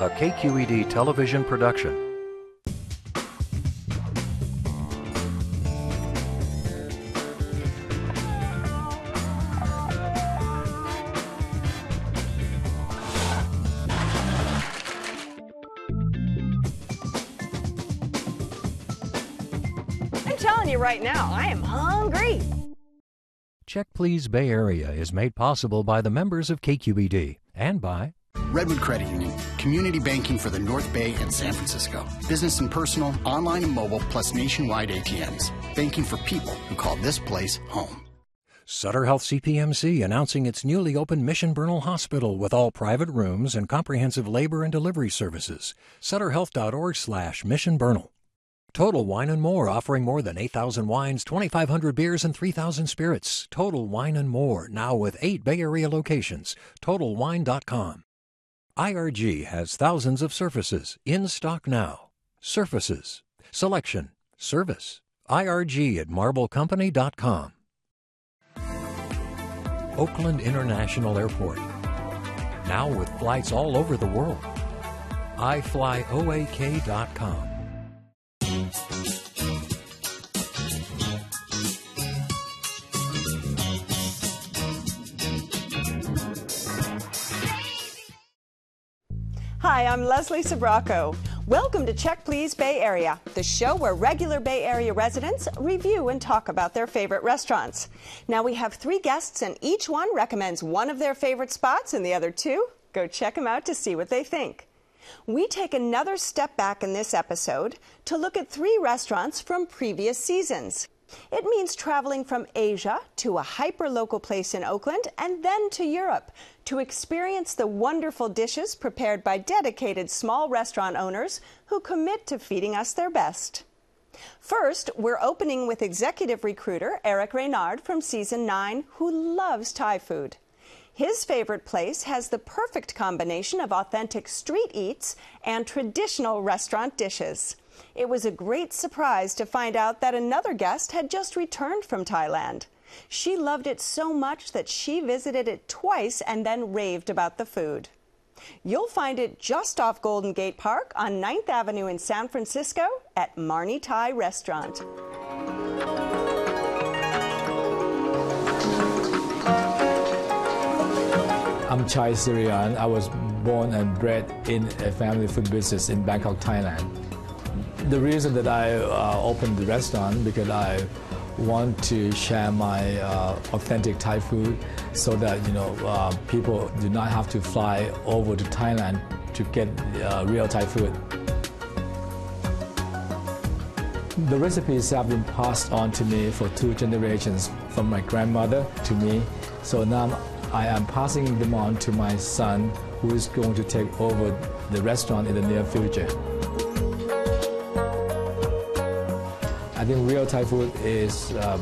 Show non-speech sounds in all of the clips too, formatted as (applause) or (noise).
a KQED television production. I'm telling you right now, I am hungry. Check Please Bay Area is made possible by the members of KQED and by Redwood Credit Union, community banking for the North Bay and San Francisco. Business and personal, online and mobile, plus nationwide ATMs. Banking for people who call this place home. Sutter Health CPMC announcing its newly opened Mission Bernal Hospital with all private rooms and comprehensive labor and delivery services. SutterHealth.org slash Mission Bernal. Total Wine and More offering more than 8,000 wines, 2,500 beers, and 3,000 spirits. Total Wine and More now with eight Bay Area locations. TotalWine.com. IRG has thousands of surfaces in stock now. Surfaces, selection, service. IRG at marblecompany.com. Oakland International Airport. Now with flights all over the world. iFlyOAK.com. Hi, I'm Leslie Sbrocco. Welcome to Check Please Bay Area, the show where regular Bay Area residents review and talk about their favorite restaurants. Now we have three guests, and each one recommends one of their favorite spots, and the other two go check them out to see what they think. We take another step back in this episode to look at three restaurants from previous seasons. It means traveling from Asia to a hyper-local place in Oakland and then to Europe to experience the wonderful dishes prepared by dedicated small restaurant owners who commit to feeding us their best. First, we're opening with executive recruiter Eric Reynard from season 9 who loves Thai food. His favorite place has the perfect combination of authentic street eats and traditional restaurant dishes. It was a great surprise to find out that another guest had just returned from Thailand. She loved it so much that she visited it twice and then raved about the food. You'll find it just off Golden Gate Park on 9th Avenue in San Francisco at Marnie Thai Restaurant. I'm Chai Sirian. I was born and bred in a family food business in Bangkok, Thailand. The reason that I uh, opened the restaurant because I want to share my uh, authentic Thai food so that you know uh, people do not have to fly over to Thailand to get uh, real Thai food. The recipes have been passed on to me for two generations, from my grandmother to me. So now I am passing them on to my son, who is going to take over the restaurant in the near future. Think real Thai food is uh,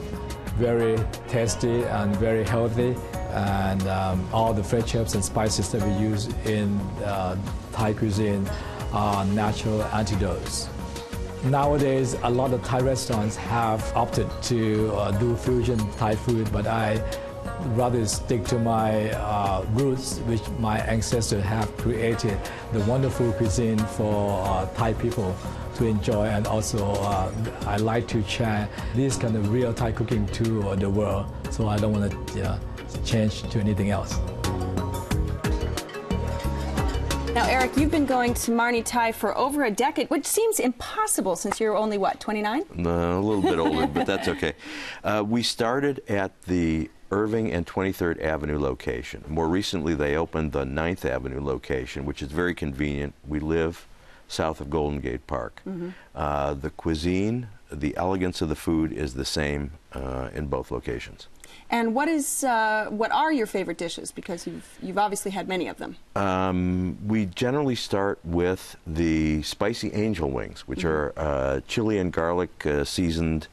very tasty and very healthy, and um, all the fresh herbs and spices that we use in uh, Thai cuisine are natural antidotes. Nowadays, a lot of Thai restaurants have opted to uh, do fusion Thai food, but I rather stick to my uh, roots, which my ancestors have created the wonderful cuisine for uh, Thai people to enjoy, and also uh, I like to share this kind of real Thai cooking to the world. So I don't want to you know, change to anything else. Now, Eric, you've been going to Marnie Thai for over a decade, which seems impossible since you're only, what, 29? No, a little bit older, but that's okay. Uh, we started at the Irving and 23rd Avenue location. More recently, they opened the 9th Avenue location, which is very convenient. We live south of Golden Gate Park. Mm-hmm. Uh, the cuisine, the elegance of the food is the same uh, in both locations. And what is uh, what are your favorite dishes? Because you've you've obviously had many of them. Um, we generally start with the spicy angel wings, which Mhm. are uh, chili and garlic uh, seasoned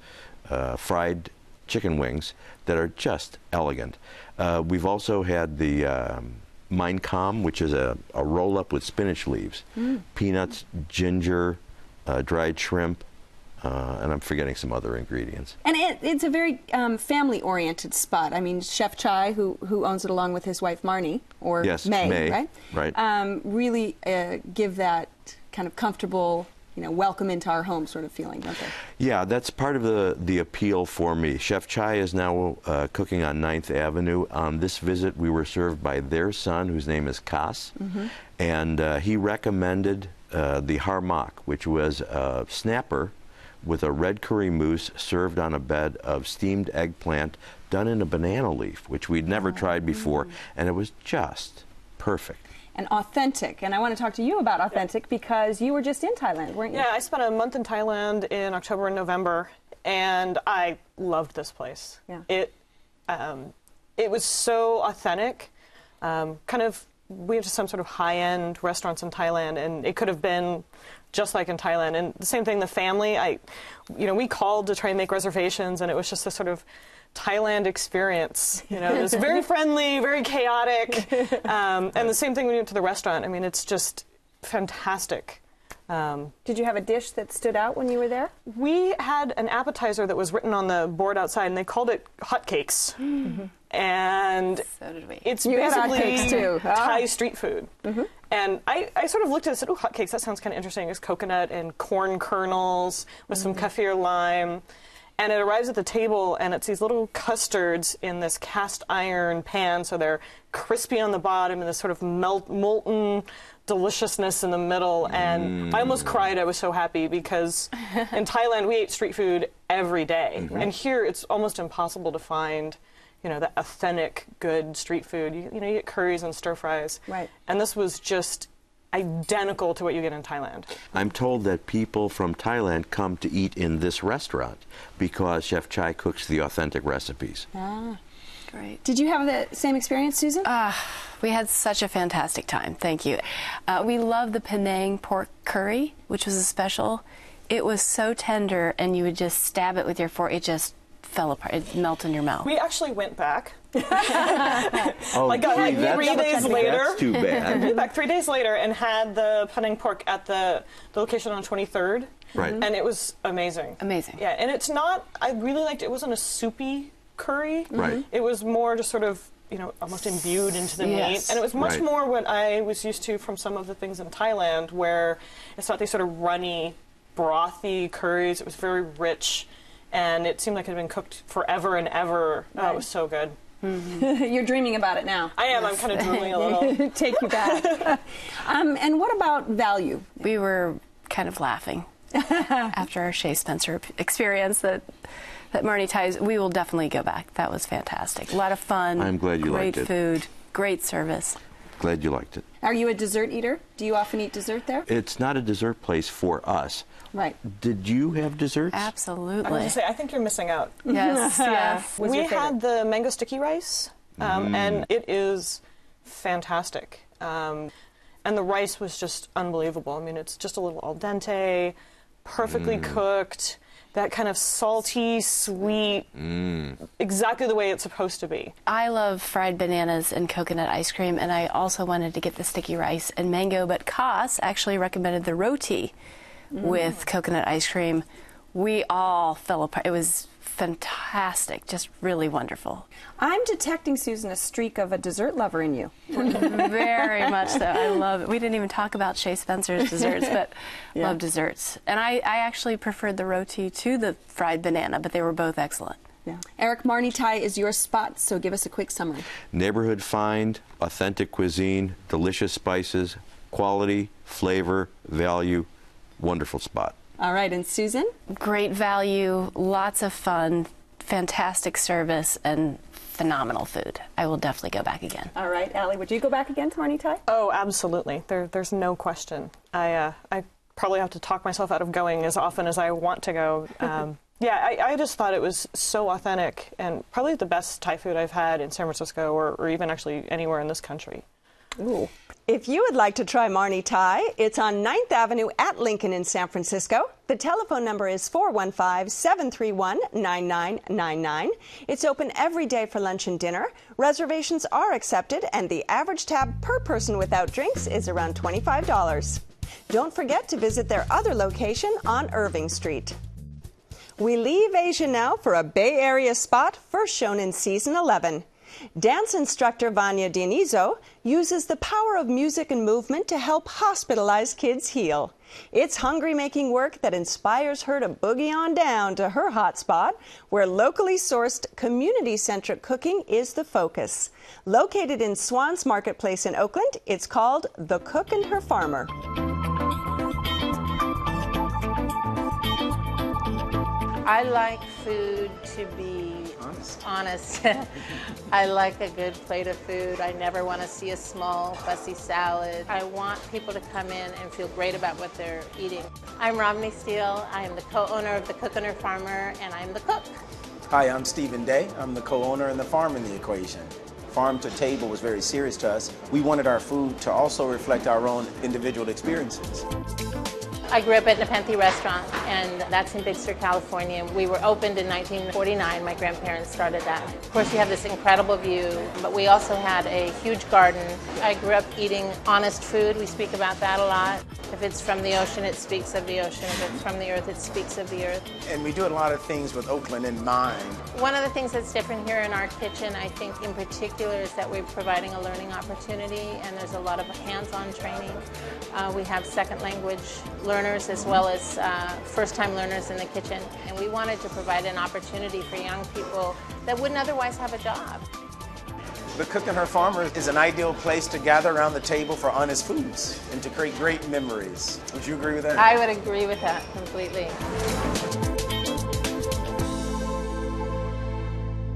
uh, fried chicken wings that are just elegant. Uh, we've also had the um, Mein which is a, a roll up with spinach leaves, Mm. peanuts, ginger, uh, dried shrimp, uh, and I'm forgetting some other ingredients. And it, it's a very um, family-oriented spot. I mean, Chef Chai, who who owns it along with his wife Marnie, or Yes, May, May, right? right. Um, really uh, give that kind of comfortable, you know, welcome into our home sort of feeling, don't they? Yeah, that's part of the, the appeal for me. Chef Chai is now uh, cooking on 9th Avenue. On this visit, we were served by their son, whose name is Kas, and uh, he recommended uh, the harmak, which was a snapper with a red curry mousse served on a bed of steamed eggplant done in a banana leaf, which we'd never tried before, and it was just perfect. And authentic. And I want to talk to you about authentic because you were just in Thailand, weren't you? Yeah, I spent a month in Thailand in October and November, and I loved this place. Yeah. It, um, it was so authentic. Um, kind of, we went to some sort of high-end restaurants in Thailand, and it could have been just like in Thailand. And the same thing, the family. I, you know, we called to try and make reservations, and it was just a sort of Thailand experience. You know, it's very (laughs) friendly, very chaotic, um, and the same thing when you went to the restaurant. I mean, it's just fantastic. Um, Did you have a dish that stood out when you were there? we had an appetizer that was written on the board outside, and they called it hotcakes. (gasps) And So did we. it's You basically too. Ah. Thai street food. And I, I sort of looked at it and said, oh, hotcakes, that sounds kind of interesting. It's coconut and corn kernels with some kaffir lime. And it arrives at the table, and it's these little custards in this cast iron pan, so they're crispy on the bottom and this sort of melt, molten deliciousness in the middle. And I almost mm. cried. I was so happy because (laughs) in Thailand we ate street food every day. Mm-hmm. and here it's almost impossible to find, you know, that authentic good street food. You, you know, you get curries and stir fries. Right. And this was just identical to what you get in Thailand. I'm told that people from Thailand come to eat in this restaurant because Chef Chai cooks the authentic recipes. Ah, Great. Did you have the same experience, Susan? We had such a fantastic time. Thank you. Uh, we loved the Penang pork curry, which was a special. It was so tender, and you would just stab it with your fork. It just fell apart. It melted in your mouth. We actually went back. (laughs) Oh, Like, uh, like that's- three days later. That's too bad. (laughs) went back three days later and had the Penang pork at the, the location on 23rd. Right. And it was amazing. Amazing. Yeah, and it's not, I really liked it. It wasn't a soupy curry. Right. It was more just sort of, you know, almost imbued into the Yes. meat. And it was much Right. more what I was used to from some of the things in Thailand, where it's not these sort of runny, brothy curries. It was very rich. And it seemed like it had been cooked forever and ever. Oh, it was so good. (laughs) You're dreaming about it now. I am. I'm kind of drooling a little. (laughs) Take you back. (laughs) um, and what about value? We were kind of laughing after our Shea Spencer experience that that Marnie Thai's. We will definitely go back. That was fantastic. A lot of fun. I'm glad you great liked it. Great food. Great service. Glad you liked it. Are you a dessert eater? Do you often eat dessert there? It's not a dessert place for us. Right. Did you have desserts? I was Absolutely. going to say, I think you're missing out. (laughs) yes. (laughs) yes. Was we had the mango sticky rice, um, and it is fantastic. Um, and the rice was just unbelievable. I mean, it's just a little al dente, perfectly cooked, that kind of salty, sweet, exactly the way it's supposed to be. I love fried bananas and coconut ice cream, and I also wanted to get the sticky rice and mango, but Koss actually recommended the roti with coconut ice cream. We all fell apart. It was fantastic, just really wonderful. I'm detecting, Susan, a streak of a dessert lover in you. (laughs) Very much so. I (laughs) love it. We didn't even talk about Shea Spencer's (laughs) desserts, but love desserts. And I, I actually preferred the roti to the fried banana, but they were both excellent. Yeah. Eric Marnie Thai is your spot, so give us a quick summary. Neighborhood find, authentic cuisine, delicious spices, quality, flavor, value, wonderful spot. All right, and Susan? Great value, lots of fun, fantastic service, and phenomenal food. I will definitely go back again. All right, Allie, would you go back again to Marnie Thai? Oh, absolutely. There, there's no question. I, uh, I probably have to talk myself out of going as often as I want to go. (laughs) Um, yeah, I, I just thought it was so authentic and probably the best Thai food I've had in San Francisco or, or even actually anywhere in this country. Ooh. If you would like to try Marnie Thai, it's on 9th Avenue at Lincoln in San Francisco. The telephone number is 415 731 9999. It's open every day for lunch and dinner. Reservations are accepted, and the average tab per person without drinks is around $25. Don't forget to visit their other location on Irving Street. We leave Asia now for a Bay Area spot first shown in season 11. Dance instructor Vanya Dionizo uses the power of music and movement to help hospitalized kids heal. It's hungry making work that inspires her to boogie on down to her hotspot, where locally sourced, community centric cooking is the focus. Located in Swans Marketplace in Oakland, it's called The Cook and Her Farmer. I like food to be honest. honest. (laughs) I like a good plate of food. I never want to see a small, fussy salad. I want people to come in and feel great about what they're eating. I'm Romney Steele. I am the co-owner of the Cook Her Farmer, and I'm the cook. Hi, I'm Stephen Day. I'm the co-owner and the farm in the equation. Farm to table was very serious to us. We wanted our food to also reflect our own individual experiences. I grew up at Nepenthe Restaurant, and that's in Big Sur, California. We were opened in 1949. My grandparents started that. Of course, you have this incredible view, but we also had a huge garden. I grew up eating honest food. We speak about that a lot. If it's from the ocean, it speaks of the ocean. If it's from the earth, it speaks of the earth. And we do a lot of things with Oakland in mind. One of the things that's different here in our kitchen, I think in particular, is that we're providing a learning opportunity, and there's a lot of hands-on training. Uh, we have second language learners as well as uh, first-time learners in the kitchen, and we wanted to provide an opportunity for young people that wouldn't otherwise have a job. The Cook and Her Farmers is an ideal place to gather around the table for honest foods and to create great memories. Would you agree with that? I would agree with that completely.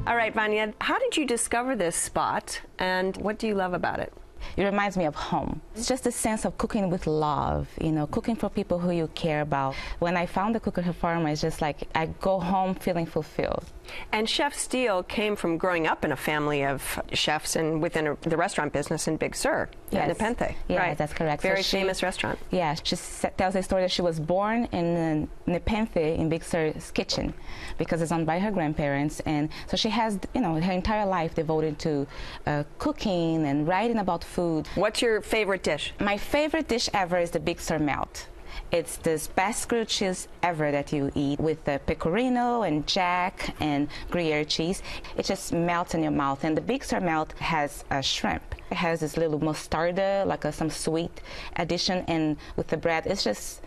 All right, Vanya, how did you discover this spot and what do you love about it? It reminds me of home. It's just a sense of cooking with love, you know, cooking for people who you care about. When I found the Cook and Her Farmer, it's just like I go home feeling fulfilled. And Chef Steele came from growing up in a family of chefs and within a, the restaurant business in Big Sur, yes. Nepenthe. Yeah, right. that's correct. Very so she, famous restaurant. Yeah, she tells a story that she was born in Nepenthe in Big Sur's kitchen because it's owned by her grandparents, and so she has, you know, her entire life devoted to uh, cooking and writing about food. What's your favorite dish? My favorite dish ever is the Big Sur melt. It's the best grilled cheese ever that you eat with the pecorino and jack and Gruyere cheese. It just melts in your mouth. And the Big Sur melt has a shrimp. It has this little mostarda, like a, some sweet addition, and with the bread, it's just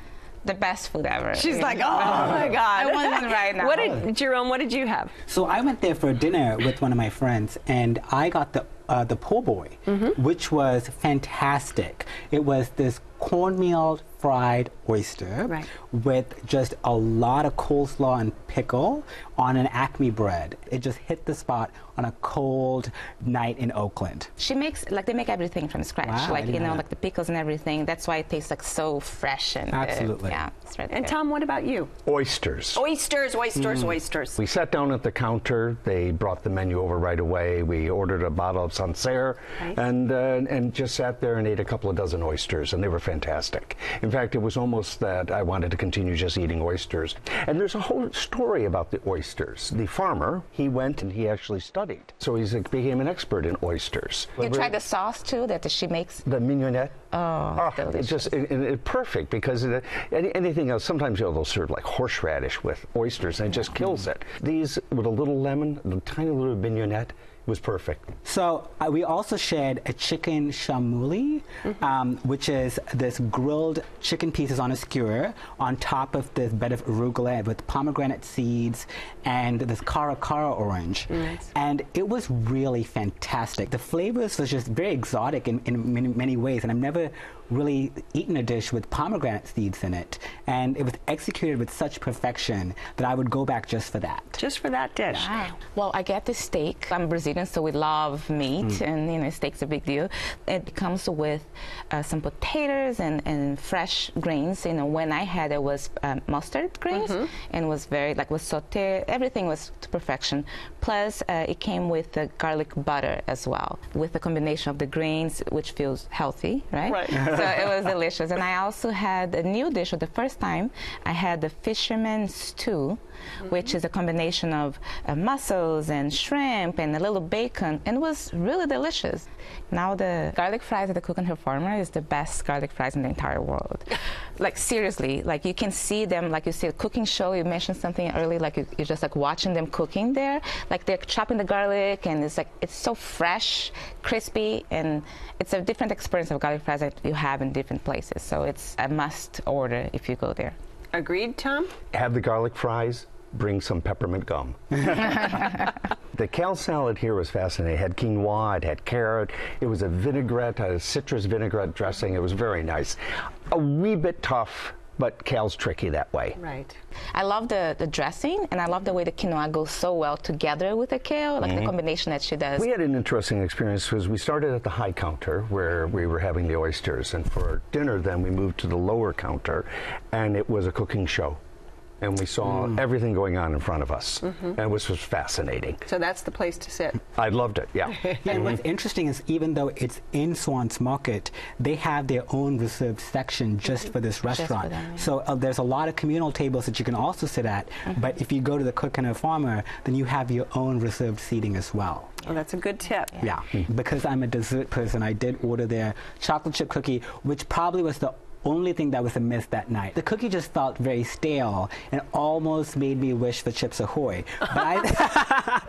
the best food ever. She's like, oh my (laughs) god, I want one right now. What did Jerome? What did you have? So I went there for dinner with one of my friends, and I got the uh, the po' boy, mm-hmm. which was fantastic. It was this cornmeal fried oyster right. with just a lot of coleslaw and pickle on an Acme bread. It just hit the spot on a cold night in Oakland. She makes like they make everything from scratch, wow, like you know, like the pickles and everything. That's why it tastes like so fresh and absolutely. Uh, yeah, it's right And there. Tom, what about you? Oysters. Oysters, oysters, mm. oysters. We sat down at the counter. They brought the menu over right away. We ordered a bottle of Sancerre right. and uh, and just sat there and ate a couple of dozen oysters, and they were fantastic. In fact, it was almost that I wanted to continue just eating oysters. And there's a whole story about the oysters. The farmer, he went and he actually studied. So he became an expert in oysters. You tried the sauce too that she makes? The mignonette. Oh, ah, oh it's just it, it, perfect because it, any, anything else, sometimes you know, they'll serve like horseradish with oysters and it just kills it. These with a little lemon, a tiny little mignonette, was perfect. So uh, we also shared a chicken chermoula, mm-hmm. um, which is this grilled chicken pieces on a skewer on top of this bed of arugula with pomegranate seeds and this cara cara orange. Nice. And it was really fantastic. The flavors was just very exotic in, in many, many ways, and I've never really eaten a dish with pomegranate seeds in it. And it was executed with such perfection that I would go back just for that. Just for that dish. Wow. Well, I get the steak. I'm Brazilian, so we love meat, mm. and you know, steak's a big deal. It comes with uh, some potatoes and, and fresh grains. You know, when I had it was um, mustard grains, mm-hmm. and was very like was sauté. Everything was to perfection. Plus, uh, it came with the garlic butter as well, with the combination of the grains, which feels healthy, right? Right. (laughs) so it was (laughs) delicious. And I also had a new dish for the first time. I had the fisherman stew, mm-hmm. which is a combination of uh, mussels and shrimp and a little bacon, and it was really delicious. Now the garlic fries at the Cook and Her Farmer is the best garlic fries in the entire world. (laughs) like seriously, like you can see them, like you see a cooking show. You mentioned something early, like you, you're just like watching them cooking there. Like they're chopping the garlic, and it's like it's so fresh, crispy, and it's a different experience of garlic fries that you have in different places. So it's a must order if you go there. Agreed, Tom? Have the garlic fries, bring some peppermint gum. (laughs) the kale salad here was fascinating. It had quinoa, it had carrot, it was a vinaigrette, a citrus vinaigrette dressing. It was very nice. A wee bit tough, but kale's tricky that way. Right. I love the, the dressing, and I love the way the quinoa goes so well together with the kale, like the mm-hmm. combination that she does. We had an interesting experience because we started at the high counter where we were having the oysters, and for dinner, then we moved to the lower counter, and it was a cooking show. And we saw mm. everything going on in front of us, mm-hmm. and which was fascinating. So that's the place to sit. I loved it, yeah. (laughs) And what's interesting is even though it's in Swans Market, they have their own reserved section just for this restaurant. them, yeah. So uh, there's a lot of communal tables that you can also sit at. Mm-hmm. But if you go to the Cook and a Farmer, then you have your own reserved seating as well. Well, that's a good tip. Yeah. Because I'm a dessert person, I did order their chocolate chip cookie, which probably was the only thing that was amiss that night. The cookie just felt very stale and almost made me wish for Chips Ahoy. But, I,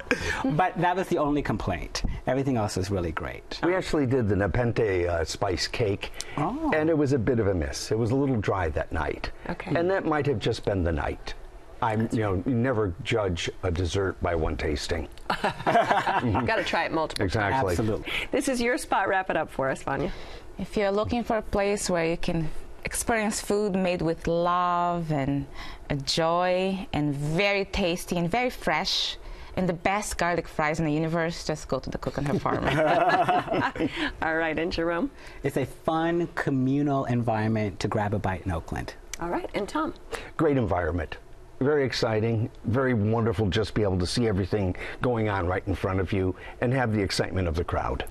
(laughs) (laughs) but that was the only complaint. Everything else was really great. We actually did the Nepenthe uh, spice cake, Oh. and it was a bit of a miss. It was a little dry that night. Okay. And that might have just been the night. I'm, you know, you never judge a dessert by one tasting. (laughs) You've got to try it multiple Exactly. Absolutely. This is your spot. Wrap it up for us, Vanya. If you're looking for a place where you can experience food made with love and uh, joy and very tasty and very fresh and the best garlic fries in the universe, just go to the Cook and Her Farm. (laughs) (laughs) All right, and Jerome. It's a fun communal environment to grab a bite in Oakland. All right, and Tom. Great environment. Very exciting, very wonderful just be able to see everything going on right in front of you and have the excitement of the crowd.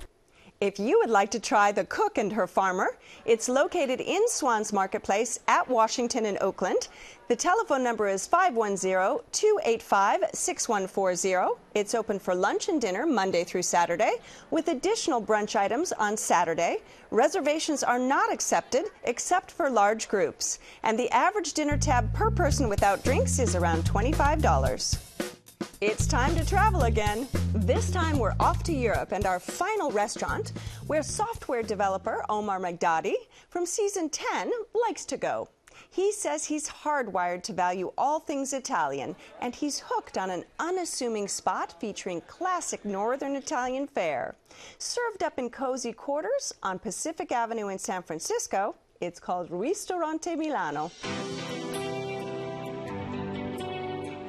If you would like to try the Cook and Her Farmer, it's located in Swans Marketplace at Washington and Oakland. The telephone number is 510-285-6140. It's open for lunch and dinner Monday through Saturday with additional brunch items on Saturday. Reservations are not accepted except for large groups, and the average dinner tab per person without drinks is around $25. It's time to travel again. This time we're off to Europe and our final restaurant where software developer Omar Magdadi from season 10 likes to go. He says he's hardwired to value all things Italian and he's hooked on an unassuming spot featuring classic northern Italian fare. Served up in cozy quarters on Pacific Avenue in San Francisco, it's called Ristorante Milano.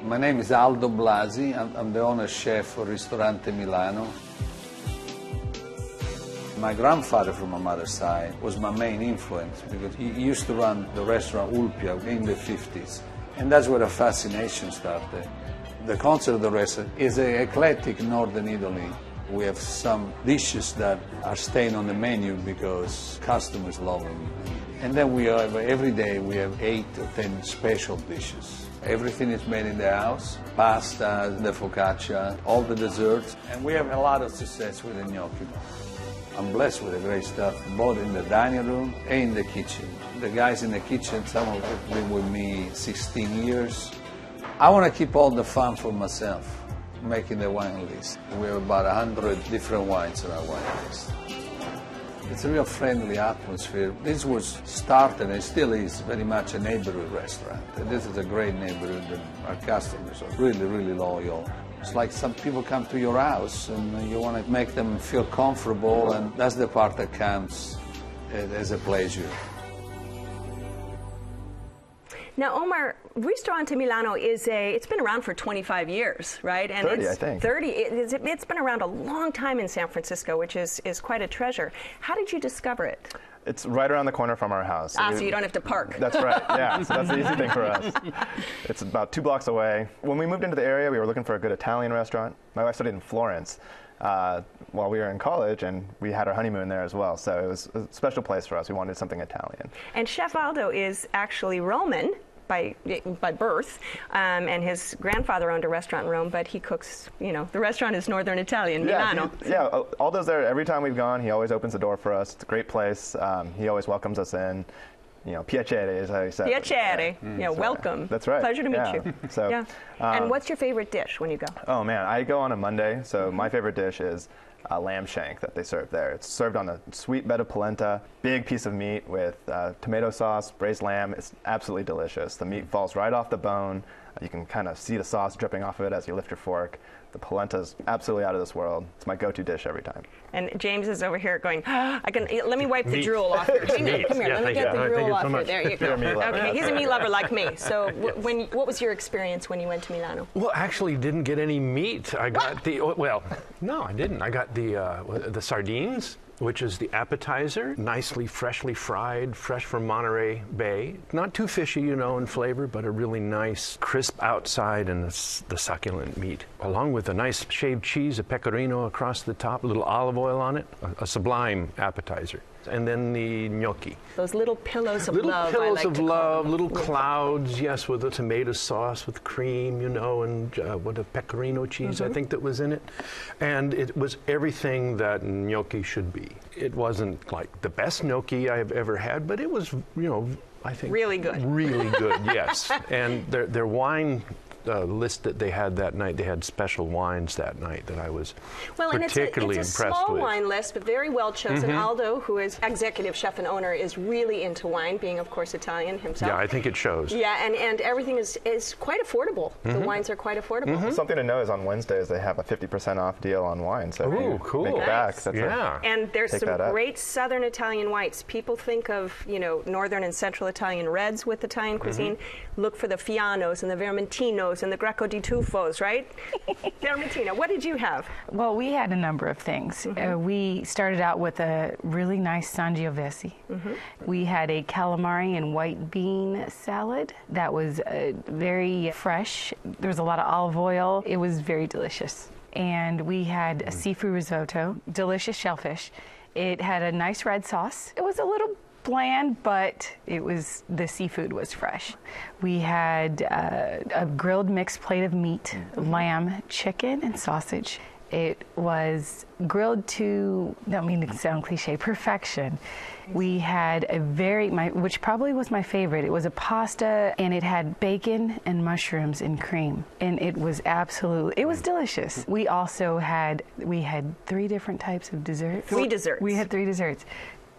My name is Aldo Blasi. I'm, I'm the owner chef for Ristorante Milano. My grandfather from my mother's side was my main influence because he used to run the restaurant Ulpia in the 50s. And that's where the fascination started. The concept of the restaurant is an eclectic northern Italy. We have some dishes that are staying on the menu because customers love them. And then we have, every day we have eight or ten special dishes. Everything is made in the house, pasta, the focaccia, all the desserts. And we have a lot of success with the gnocchi. I'm blessed with the great stuff, both in the dining room and in the kitchen. The guys in the kitchen, some of them have been with me 16 years. I want to keep all the fun for myself, making the wine list. We have about 100 different wines on our wine list. It's a real friendly atmosphere. This was started and still is very much a neighborhood restaurant. And this is a great neighborhood and our customers are really, really loyal. It's like some people come to your house and you want to make them feel comfortable and that's the part that counts eh, as a pleasure. Now, Omar, Ristorante Milano is a, it's been around for 25 years, right? And 30, it's I think. 30. It, it's, it's been around a long time in San Francisco, which is, is quite a treasure. How did you discover it? It's right around the corner from our house. Ah, so you don't have to park. That's right. (laughs) Yeah, so that's the easy thing for us. It's about two blocks away. When we moved into the area, we were looking for a good Italian restaurant. My wife studied in Florence uh, while we were in college, and we had our honeymoon there as well. So it was a special place for us. We wanted something Italian. And Chef Aldo is actually Roman by by birth, um, and his grandfather owned a restaurant in Rome, but he cooks, you know, the restaurant is Northern Italian, Yeah, Milano. he- yeah. all those there every time we've gone. He always opens the door for us. It's a great place. Um, he always welcomes us in. you know, piacere is how you say it. Piacere. Mm. Yeah, So, welcome. That's right. Pleasure to meet Yeah. you. So, yeah. and um, what's your favorite dish when you go? Oh man, I go on a Monday, so Mm-hmm. my favorite dish is a lamb shank that they serve there. It's served on a sweet bed of polenta, big piece of meat with uh, tomato sauce, braised lamb. It's absolutely delicious. The meat falls right off the bone. You can kind of see the sauce dripping off of it as you lift your fork. The polenta is absolutely out of this world. It's my go-to dish every time. And James is over here going, (gasps) I can. Let me wipe the Meat. drool off (laughs) here. It's Hang on, meat. Come here. Yeah, let me get you. the All right, drool thank off so here. much. There you go. meat lover. Okay, he's a meat lover like me. So (laughs) w- when what was your experience when you went to Milano? Well, actually, didn't get any meat. I got (laughs) the oh, well, no, I didn't. I got the uh, the sardines, which is the appetizer, nicely freshly fried, fresh from Monterey Bay. Not too fishy, you know, in flavor, but a really nice crisp outside and the, the succulent meat, along with a nice shaved cheese, a pecorino across the top, a little olive oil on it, a, a sublime appetizer. And then the gnocchi. Those little pillows of little love. I pillows like of love, little clouds, yes, with a tomato sauce with cream, you know, and uh, what a pecorino cheese I Mhm. think that was in it, and it was everything that gnocchi should be. It wasn't like the best gnocchi I've ever had, but it was, you know, I think Really good. really good, (laughs) yes. And their their wine. Uh, list that they had that night. They had special wines that night that I was Well, and it's a, particularly it's a small with. wine list, but very well chosen. Mhm. Aldo, who is executive chef and owner, is really into wine, being of course Italian himself. Yeah, I think it shows. Yeah, and, and everything is, is quite affordable. The Mhm. wines are quite affordable. Mm-hmm. Something to know is on Wednesdays they have a 50% off deal on wine. So Ooh, cool. make it back, Nice. that's a- And there's some great southern Italian whites. People think of, you know, northern and central Italian reds with Italian cuisine. Look for the Fianos and the Vermentinos and the Greco di Tufos, right? (laughs) Vermentina, what did you have? Well, we had a number of things. Uh, we started out with a really nice Sangiovese. We had a calamari and white bean salad that was uh, very fresh. There was a lot of olive oil. It was very delicious. And we had a seafood risotto, delicious shellfish. It had a nice red sauce. It was a little bland, but it was the seafood was fresh. We had uh, a grilled mixed plate of meat, lamb, chicken, and sausage. It was grilled to, don't mean to sound cliche, perfection. We had a very, my, which probably was my favorite. It was a pasta and it had bacon and mushrooms and cream. And it was absolutely, it was delicious. We also had, we had three different types of desserts. Three desserts. We had three desserts.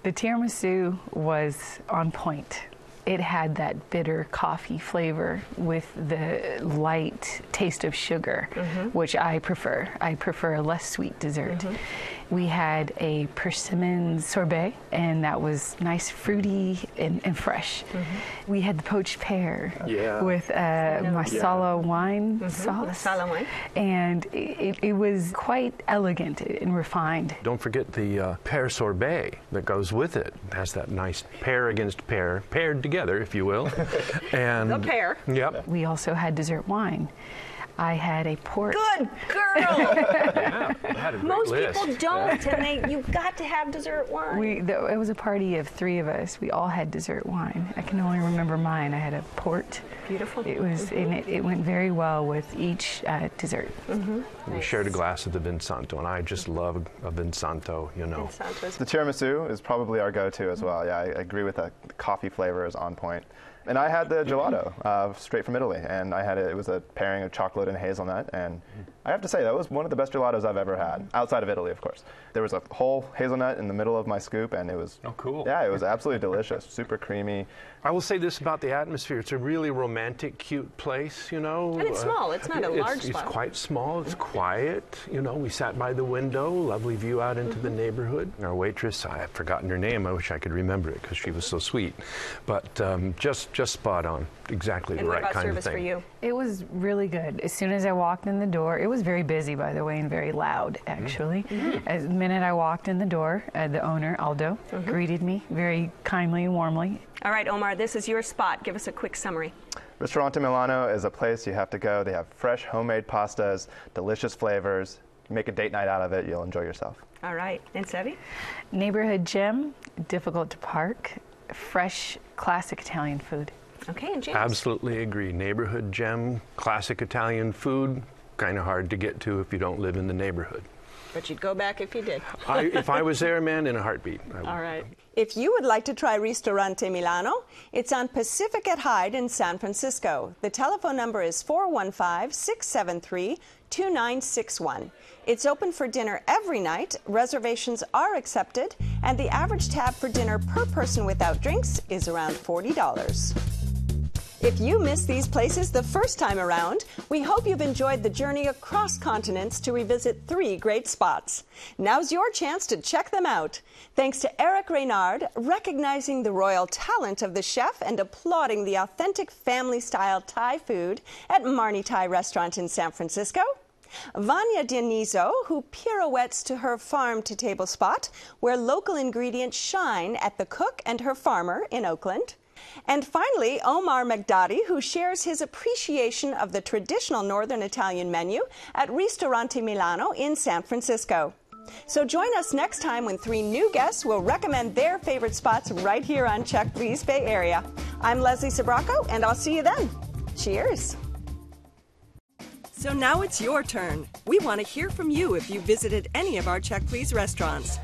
The tiramisu was on point. It had that bitter coffee flavor with the light taste of sugar, Mhm. which I prefer. I prefer a less sweet dessert. We had a persimmon sorbet, and that was nice, fruity, and, and fresh. We had the poached pear Yeah. with uh, Marsala wine sauce. Marsala wine. And it, it was quite elegant and refined. Don't forget the uh, pear sorbet that goes with it. It has that nice pear against pear, paired together, if you will. (laughs) and The pear. Yep. We also had dessert wine. I had a port. Good girl. (laughs) yeah, I had a great Most list. people don't, and they you've got to have dessert wine. We, the, it was a party of three of us. We all had dessert wine. I can only remember mine. I had a port. Beautiful. It was, and it, it went very well with each uh, dessert. We shared a glass of the Vinsanto, and I just love a Vinsanto, you know. The tiramisu is probably our go-to as well. Yeah, I I agree with that. The coffee flavor is on point. And I had the gelato uh, straight from Italy, and I had it. It was a pairing of chocolate and hazelnut, and I have to say that was one of the best gelatos I've ever had, outside of Italy, of course. There was a whole hazelnut in the middle of my scoop, and it was oh cool. Yeah, it was absolutely delicious, super creamy. I will say this about the atmosphere. It's a really romantic, cute place, you know. And it's small. It's not a it's- large It's spot. quite small. It's quiet. You know, we sat by the window, lovely view out into Mm-hmm. the neighborhood. Our waitress, I have forgotten her name. I wish I could remember it because she was so sweet. But um, just just spot on. Exactly And the right kind of thing. service for you? It was really good. As soon as I walked in the door, it was very busy, by the way, and very loud, mm-hmm. actually. Mm-hmm. As the minute I walked in the door, uh, the owner, Aldo, mm-hmm. greeted me very kindly and warmly. All right, Omar, this is your spot. Give us a quick summary. Ristorante Milano is a place you have to go. They have fresh homemade pastas, delicious flavors. You make a date night out of it, you'll enjoy yourself. All right, and Sevi? Neighborhood gym, difficult to park, fresh, classic Italian food. Okay, and James? Absolutely agree. Neighborhood gem, classic Italian food, kind of hard to get to if you don't live in the neighborhood. But you'd go back if you did. I, if I was there, man, in a heartbeat. I would. All right. If you would like to try Ristorante Milano, it's on Pacific at Hyde in San Francisco. The telephone number is 415 673 2961. It's open for dinner every night, reservations are accepted, and the average tab for dinner per person without drinks is around $40. If you missed these places the first time around, we hope you've enjoyed the journey across continents to revisit three great spots. Now's your chance to check them out. Thanks to Eric Reynard, recognizing the royal talent of the chef and applauding the authentic family style Thai food at Marnie Thai Restaurant in San Francisco. Vanya Dioniso, who pirouettes to her farm to table spot, where local ingredients shine at the cook and her farmer in Oakland. And finally, Omar Magdadi, who shares his appreciation of the traditional Northern Italian menu at Ristorante Milano in San Francisco. So join us next time when three new guests will recommend their favorite spots right here on Check Please Bay Area. I'm Leslie Sbrocco, and I'll see you then. Cheers. So now it's your turn. We want to hear from you if you visited any of our Check Please restaurants.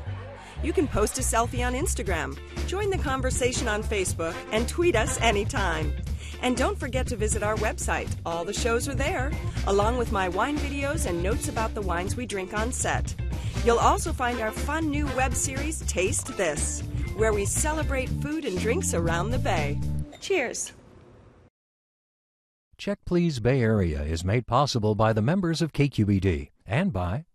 You can post a selfie on Instagram, join the conversation on Facebook, and tweet us anytime. And don't forget to visit our website. All the shows are there, along with my wine videos and notes about the wines we drink on set. You'll also find our fun new web series, Taste This, where we celebrate food and drinks around the Bay. Cheers. Check Please Bay Area is made possible by the members of KQED and by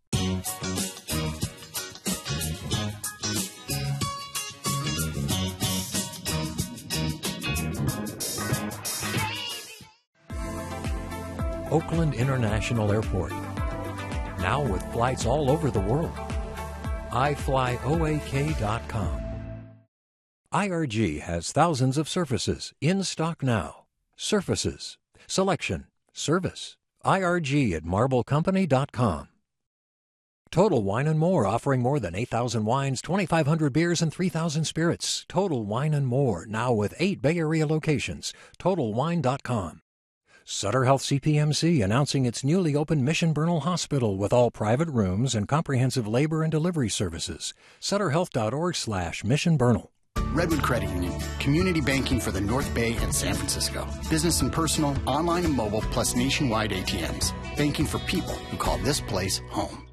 Oakland International Airport. Now with flights all over the world. iFlyOAK.com. IRG has thousands of surfaces in stock now. Surfaces, selection, service. IRG at marblecompany.com. Total Wine and More offering more than 8,000 wines, 2,500 beers, and 3,000 spirits. Total Wine and More now with eight Bay Area locations. TotalWine.com. Sutter Health CPMC announcing its newly opened Mission Bernal Hospital with all private rooms and comprehensive labor and delivery services. SutterHealth.org slash Mission Bernal. Redwood Credit Union, community banking for the North Bay and San Francisco. Business and personal, online and mobile, plus nationwide ATMs. Banking for people who call this place home.